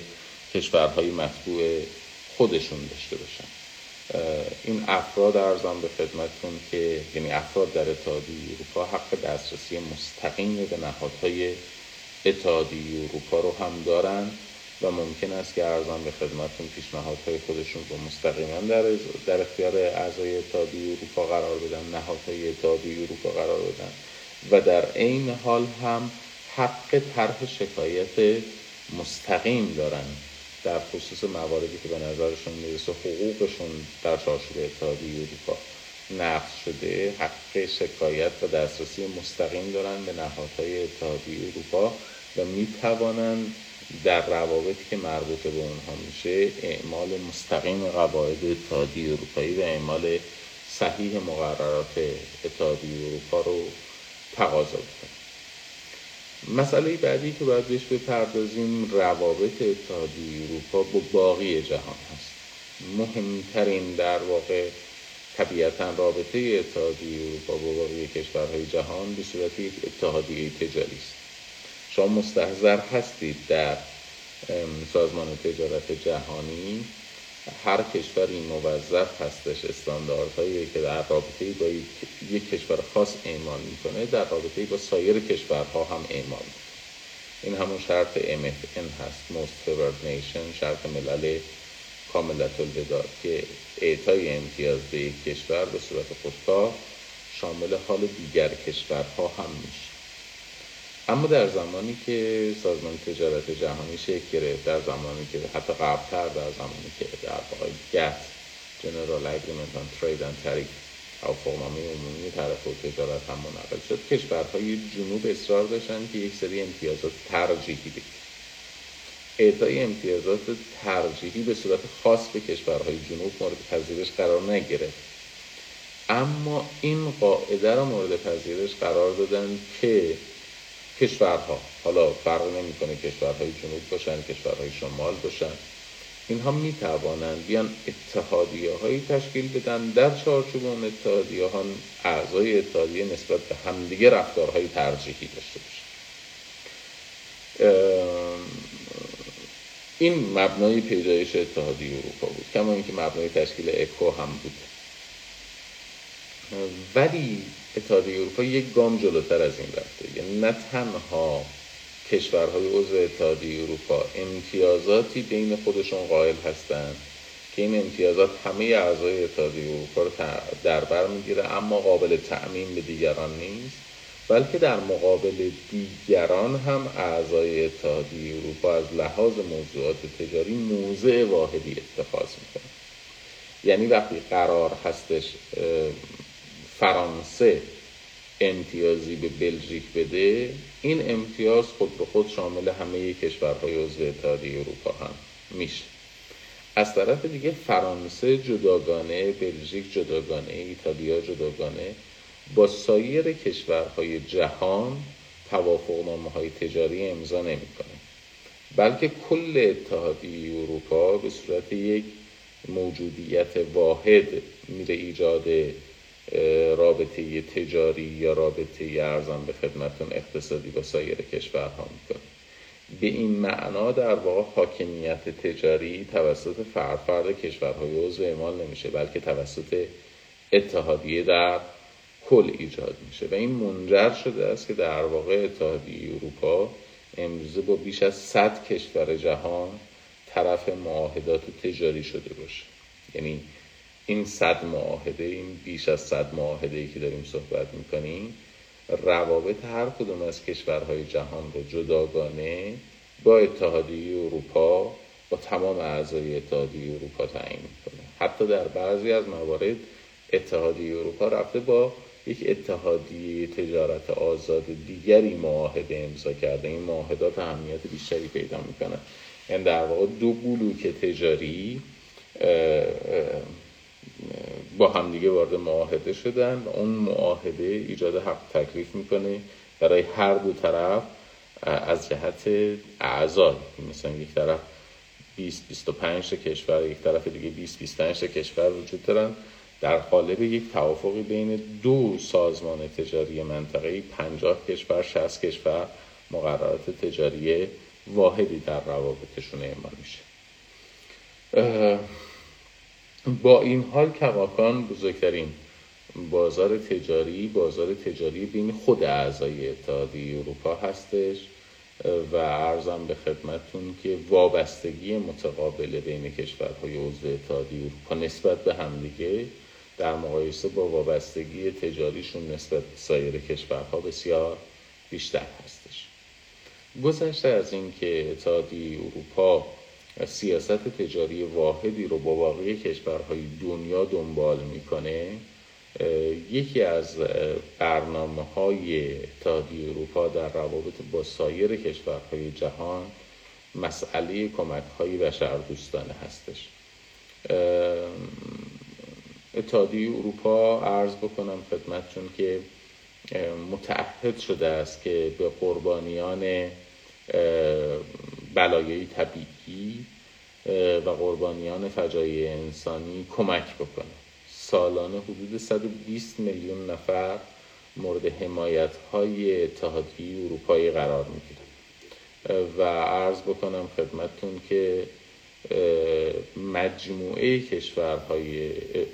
کشورهای مطبوع خودشون داشته باشن. این افراد ارزم به خدمتون که یعنی افراد در اتحادیه اروپا حق دسترسی مستقیم به نهادهای اتحادیه اروپا رو هم دارن و ممکن است که ارزان به خدمتون پیشنهادهای خودشون رو مستقیما در, در اختیار اعضای اتحادیه اروپا قرار بدن نهادهای اتحادیه اروپا قرار بدن و در عین حال هم حق طرح شکایت مستقیم دارن در خصوص مواردی که به نظرشون می‌رسه حقوقشون در چارچوب اتحادیه اروپا. نقض شده حق شکایت و دسترسی مستقیم دارن به نهادهای اتحادیه اروپا و می توانند در روابطی که مربوط به اونها میشه اعمال مستقیم قواعد اتحادیه اروپایی و اعمال صحیح مقررات اتحادیه اروپا رو تقاضا بکنه مسئله بعدی که باید بهش بپردازیم روابط اتحادیه اروپا با باقی جهان هست. مهمترین در واقع طبیعتا رابطه اتحادیه اروپا با باقی کشورهای جهان به صورت یک اتحادیه تجاری است. شما مستحضر هستید در سازمان تجارت جهانی. هر کشوری موظف هستش استانداردهایی که در رابطه با یک کشور خاص اعمال می‌کنه در رابطه با سایر کشورها هم اعمال این همون شرط MFN هست Most Favored Nation شرط ملل کاملت الوداد که اعطای امتیاز به یک کشور به صورت خودکار شامل حال دیگر کشورها هم میشه. اما در زمانی که سازمان تجارت جهانی شکل گرفت در زمانی که حتی قبلتر در زمانی که در واقع گت جنرال اگریمنت آن ترید اند تاریخ توافقنامه عمومی طرف و تجارت هم منعقد شد کشورهای جنوب اصرار داشتن که یک سری امتیازات ترجیحی بگیرن اعطای امتیازات ترجیحی به صورت خاص به کشورهای جنوب مورد پذیرش قرار نگرفت. اما این قاعده را مورد پذیرش قرار دادن که کشورها حالا فرق نمی‌کنه کشورهای جنوب باشن کشورهای شمال باشن اینها می توانند بیان اتحادیه هایی تشکیل بدن در چارچوب اون اتحادیه ها اعضای اتحادیه نسبت به همدیگه رفتارهای ترجیحی داشته باشن. این مبنای پیدایش اتحادیه اروپا بود کما اینکه مبنای تشکیل اکو هم بود. ولی اتحادیه اروپا یک گام جلوتر از این رفته. یعنی نه تنها کشورهای عضو اتحادیه اروپا امتیازاتی بین خودشون قائل هستند که این امتیازات همه اعضای اتحادیه اروپا رو در بر می‌گیره اما قابل تأمین به دیگران نیست. بلکه در مقابل دیگران هم اعضای اتحادیه اروپا از لحاظ موضوعات تجاری موضع واحدی اتخاذ می‌کنه یعنی وقتی قرار هستش فرانسه امتیازی به بلژیک بده این امتیاز خود به خود شامل همه کشورهای عضو اتحادیه اروپا هم میشه. از طرف دیگه فرانسه جداگانه بلژیک جداگانه ایتالیا جداگانه با سایر کشورهای جهان توافقنامه های تجاری امضا نمی‌کنه. بلکه کل اتحادیه اروپا به صورت یک موجودیت واحد میره ایجاد رابطه تجاری یا رابطه ارزان به خدمتون اقتصادی با سایر کشورها می‌کنه. به این معنا در واقع حاکمیت تجاری توسط فرد فرد کشورهای عضو اعمال نمیشه بلکه توسط اتحادیه در کل ایجاد میشه و این منجر شده است که در واقع اتحادیه اروپا امروزه با بیش از 100 کشور جهان طرف معاهدات تجاری شده باشه. یعنی این صد معاهده این بیش از صد معاهده ای که داریم صحبت می‌کنیم روابط هر کدوم از کشورهای جهان رو جداگانه با اتحادیه اروپا با تمام اعضای اتحادیه اروپا تعیین می‌کنه. حتی در بعضی از موارد اتحادیه اروپا رفته با یک اتحادیه تجارت آزاد دیگری معاهده امضا کرده. این معاهدات اهمیت بیشتری پیدا می‌کنه. یعنی در واقع دو بلوک تجاری با همدیگه وارد معاهده شدن. اون معاهده ایجاد حق تکلیف می‌کنه برای هر دو طرف از جهت اعضای مثلا یک طرف 20 25 کشور یک طرف دیگه 20 25 کشور وجود دارن. در قالب یک توافقی بین دو سازمان تجاری منطقه 50 کشور 60 کشور مقررات تجاری واحدی در روابطشون اعمال میشه. با این حال کماکان بزرگترین بازار تجاری بازار تجاری بین خود اعضای اتحادیه اروپا هستش و ارزم به خدمتون که وابستگی متقابل بین کشورهای عضو اتحادیه اروپا نسبت به همدیگه در مقایسه با وابستگی تجاریشون نسبت به سایر کشورها بسیار بیشتر هستش. گذشته از اینکه اتحادیه اروپا سیاست تجاری واحدی رو با باقی کشورهای دنیا دنبال می‌کنه یکی از برنامه های اروپا در روابط با سایر کشورهای جهان مسئله کمک های بشر دوستانه هستش اتحادیه اروپا عرض بکنم خدمتشون که متعهد شده است که به قربانیان بلایای طبیعی و قربانیان فجایع انسانی کمک بکنه. سالانه حدود 120 میلیون نفر مورد حمایت های اتحادیه اروپایی قرار می‌گیره و عرض بکنم خدمتتون که مجموعه کشورهای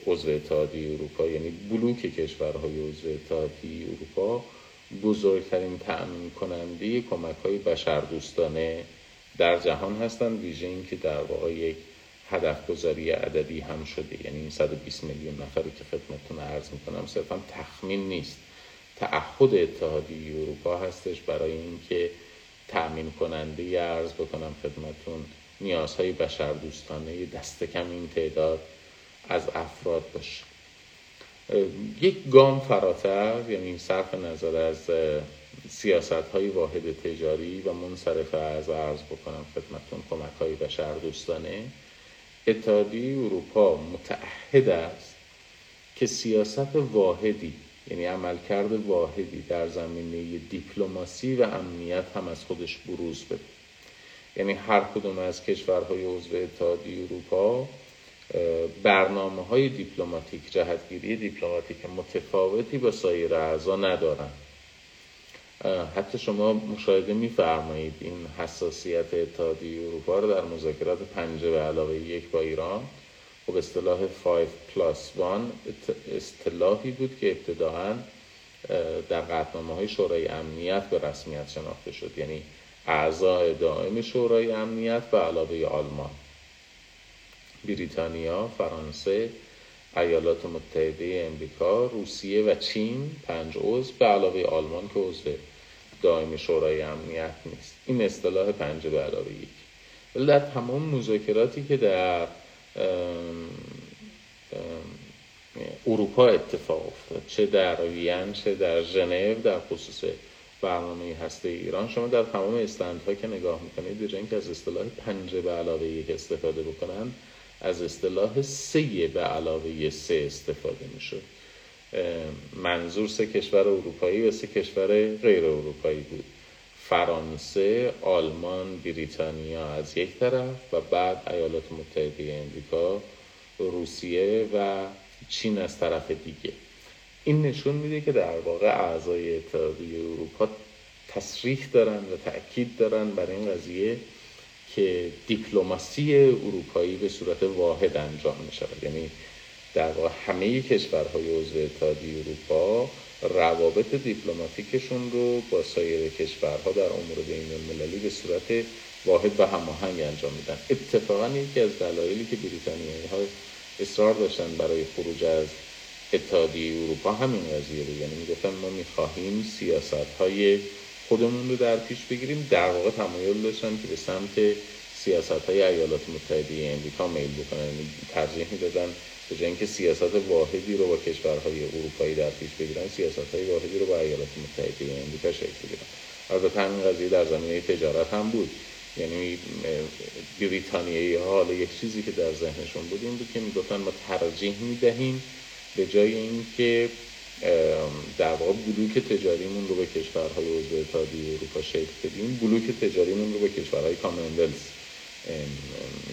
عضو اتحادیه اروپا یعنی بلوک کشورهای عضو اتحادیه اروپا بزرگترین تأمین کننده کمک های بشردوستانه در جهان هستند ویژه اینکه در واقع یک هدف گذاری عددی هم شده. یعنی 120 میلیون نفری که خدمتتون عرض می‌کنم صرفا تخمین نیست. تعهد اتحادیه اروپا هستش برای اینکه تأمین کننده ارز بکنم خدمتون نیازهای بشردوستانه دست کم این تعداد از افراد باشه. یک گام فراتر یعنی صرف نظر از سیاست های واحد تجاری و منصرف از عرض بکنم خدمتون کمک های بشردوستانه اتحادیه اروپا متعهد است که سیاست واحدی یعنی عملکرد واحدی در زمینه دیپلماسی و امنیت هم از خودش بروز بده. یعنی هر کدوم از کشورهای عضو اتحادیه اروپا برنامه های دیپلماتیک جهتگیری دیپلماتیک متفاوتی با سایر اعضا ندارند حتی شما مشاهده میفرمایید این حساسیت اتحادیه اروپا رو در مذاکرات پنج به علاوه یک با ایران. خب اصطلاح 5 plus 1 اصطلاحی بود که ابتداعا در قطنامه های شورای امنیت به رسمیت شناخته شد. یعنی اعضای دائم شورای امنیت به علاوه آلمان. بریتانیا، فرانسه، ایالات متحده امریکا، روسیه و چین پنج عضو به علاوه آلمان که عضو دائم شورای امنیت نیست. این اصطلاح پنج به علاوه یک. ولی در تمام مذاکراتی که در اروپا اتفاق افتاد چه در وین چه در ژنو در خصوص برنامه هسته ایران. شما در تمام استندها که نگاه می‌کنید به اینکه از اصطلاح پنجه به علاوه یک استفاده بکنن از اصطلاح سه به علاوه سه استفاده می‌شد منظور سه کشور اروپایی و سه کشور غیر اروپایی بود. فرانسه، آلمان، بریتانیا از یک طرف و بعد ایالات متحده امریکا، روسیه و چین از طرف دیگه. این نشون میده که در واقع اعضای اتحادیه اروپا تصریح دارن و تاکید دارن بر این قضیه که دیپلماسی اروپایی به صورت واحد انجام می یعنی در واقع همه کشورهای عضو اتحادیه اروپا روابط دیپلماتیکشون رو با سایر کشورها در امور بین المللی به صورت واحد و هماهنگ انجام میدن. اتفاقا یکی از دلایلی که بریتانیایی ها اصرار داشتن برای خروج از اتحادیه اروپا همین قضیه رو. یعنی می‌گفتن ما می‌خواهیم سیاست های خودمون رو در پیش بگیریم. در واقع تمایل داشتن که به سمت سیاست های ایالات متحده امریکا میل بکنن. یعنی ترجیح می‌دادن به جای اینکه سیاست واحدی رو با کشورهای اروپایی در پیش بگیرن سیاست های واحدی رو با ایالات متحده امریکا شکل بگیرن. البته همین قضیه در زمینه تجارت هم بود. یعنی بریتانیایی ها حالا یک چیزی که در ذهنشون بود این بود که می‌گفتن ما ترجیح می‌دهیم به جای اینکه در واقع بلوک تجاریمون رو به کشورهای عضو اتحادیه اروپا شکل بدیم بلوک تجاریمون رو به کشورهای کامنولث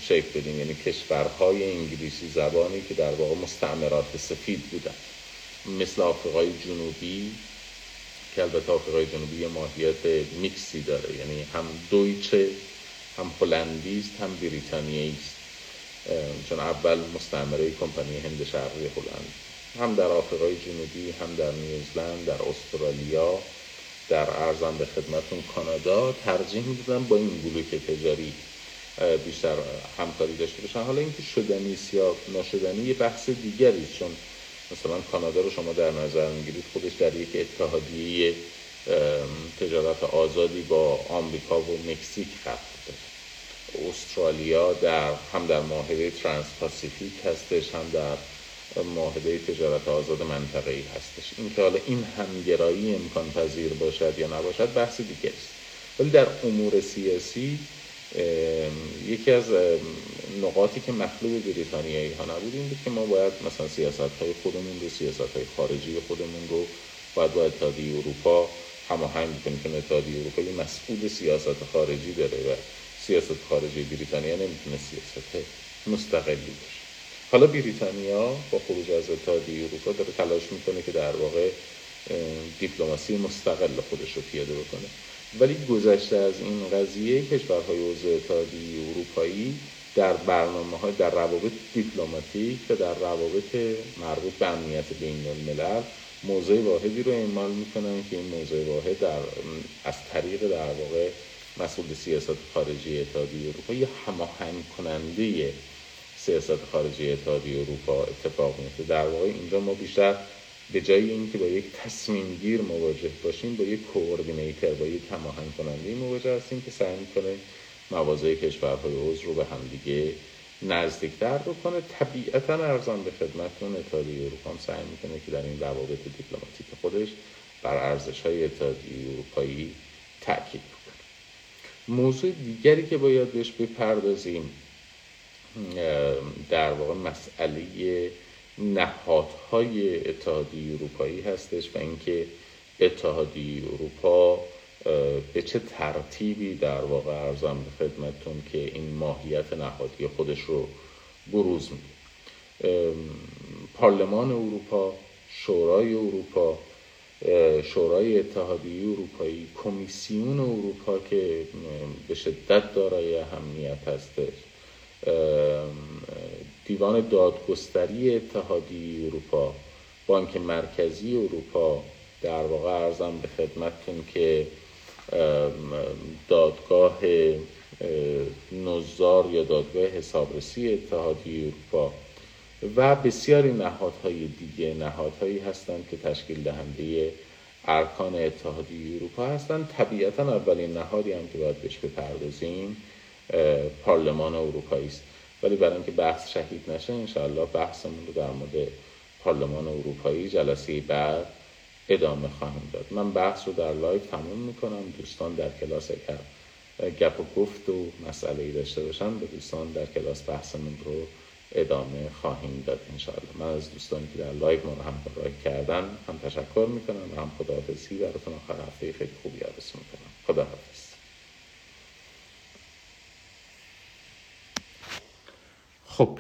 شکل بدیم. یعنی کشورهای انگلیسی زبانی که در واقع مستعمرات سفید بودن. مثل آفریقای جنوبی که البته آفریقای جنوبی ماهیت میکسی داره. یعنی هم دویچه هم هلندی است هم بریتانیایی است چون اول مستعمره کمپانی هند شرقی هلند. هم در آفریقای جنوبی هم در نیوزلند در استرالیا در ارزم به خدمتون کانادا ترجیح می‌دادن با این بلوک تجاری بیشتر همکاری داشته باشن. حالا اینکه شدنی یا ناشدنی یه بحث دیگری چون مثلا کانادا رو شما در نظر می‌گیرید خودش در یک اتحادیه تجارت آزادی با آمریکا و مکزیک قرار استرالیا در هم در معاهده ترانس پاسیفیک هستش هم در معاهده تجارت آزاد منطقه ای هستش. این که حالا این همگرایی امکان پذیر باشد یا نباشد بحث دیگه است. ولی در امور سیاسی یکی از نقاطی که مطلوب بریتانیایی ها نبود این بود که ما باید مثلا سیاست های خودمون رو سیاست های خارجی خودمون رو باید با اتحادیه اروپا هماهنگ بکنیم که اتحادیه اروپا یه مسئول سیاست خارجی داره و سیاست خارجی بریتانیا نمی‌تونه سیاست مستقلی باشه. حالا بریتانیا با خروج از اتحادیه اروپا داره تلاش می‌کنه که در واقع دیپلماسی مستقل خودش رو پیاده بکنه. ولی گذشته از این قضیه کشورهای عضو اتحادیه اروپایی در برنامه های در روابط دیپلماتیک و در روابط مربوط به امنیت بین الملل موضوع واحدی رو اعمال می‌کنن که این موضوع واحد در از طریق در واقع مسئول سیاست خارجی اتحادیه اروپا یا هماهنگ کننده سیاست خارجی اتحادیه اروپا اتفاق میفته در واقع اینجا ما بیشتر به جای اینکه با یک تصمیم گیر مواجه باشیم با یک کوردینیتر با یک هماهنگ کننده مواجه هستیم که سعی می‌کنه مواضع کشورهای عضو رو به همدیگه نزدیکتر بکنه. طبیعتا ارزان به خدمتتون اتحادیه اروپا هم سعی می‌کنه که در این روابط دیپلماتیک خودش بر ارزش های اتحادیه اروپایی تاکید بکنه. موضوع دیگری که باید بهش بپردازیم در واقع مسئله نهادهای اتحادیه اروپایی هستش و اینکه اتحادیه اروپا به چه ترتیبی در واقع ارزم به خدمتتون که این ماهیت نهادی خودش رو بروز میده. پارلمان اروپا شورای اروپا شورای اتحادیه اروپایی کمیسیون اروپا که به شدت دارای اهمیت هستش. دیوان دادگستری اتحادیه اروپا بانک مرکزی اروپا. در واقع ارزم به خدمتتون که دادگاه نزار یا دادگاه حسابرسی اتحادیه اروپا و بسیاری نهادهای دیگه نهادهایی هستند که تشکیل دهنده ارکان اتحادیه اروپا هستند. طبیعتا اولین نهادی هم که باید بهش بپردازیم پارلمان اروپایی است. ولی برای اینکه بحث شهید نشه انشاءالله بحثمون رو در مورد پارلمان اروپایی جلسه بعد ادامه خواهیم داد. من بحث رو در live تموم می‌کنم. دوستان در کلاس اگر گپ و گفت و مسئله ای داشته باشن به دوستان در کلاس بحثمون رو ادامه خواهیم داد انشاءالله. من از دوستانی که در live ما رو همراهی کردن هم تشکر می‌کنم و هم خداحافظی. براتون آخر هفته خیلی خوبی آرزو می‌کنم. خداحافظ. خب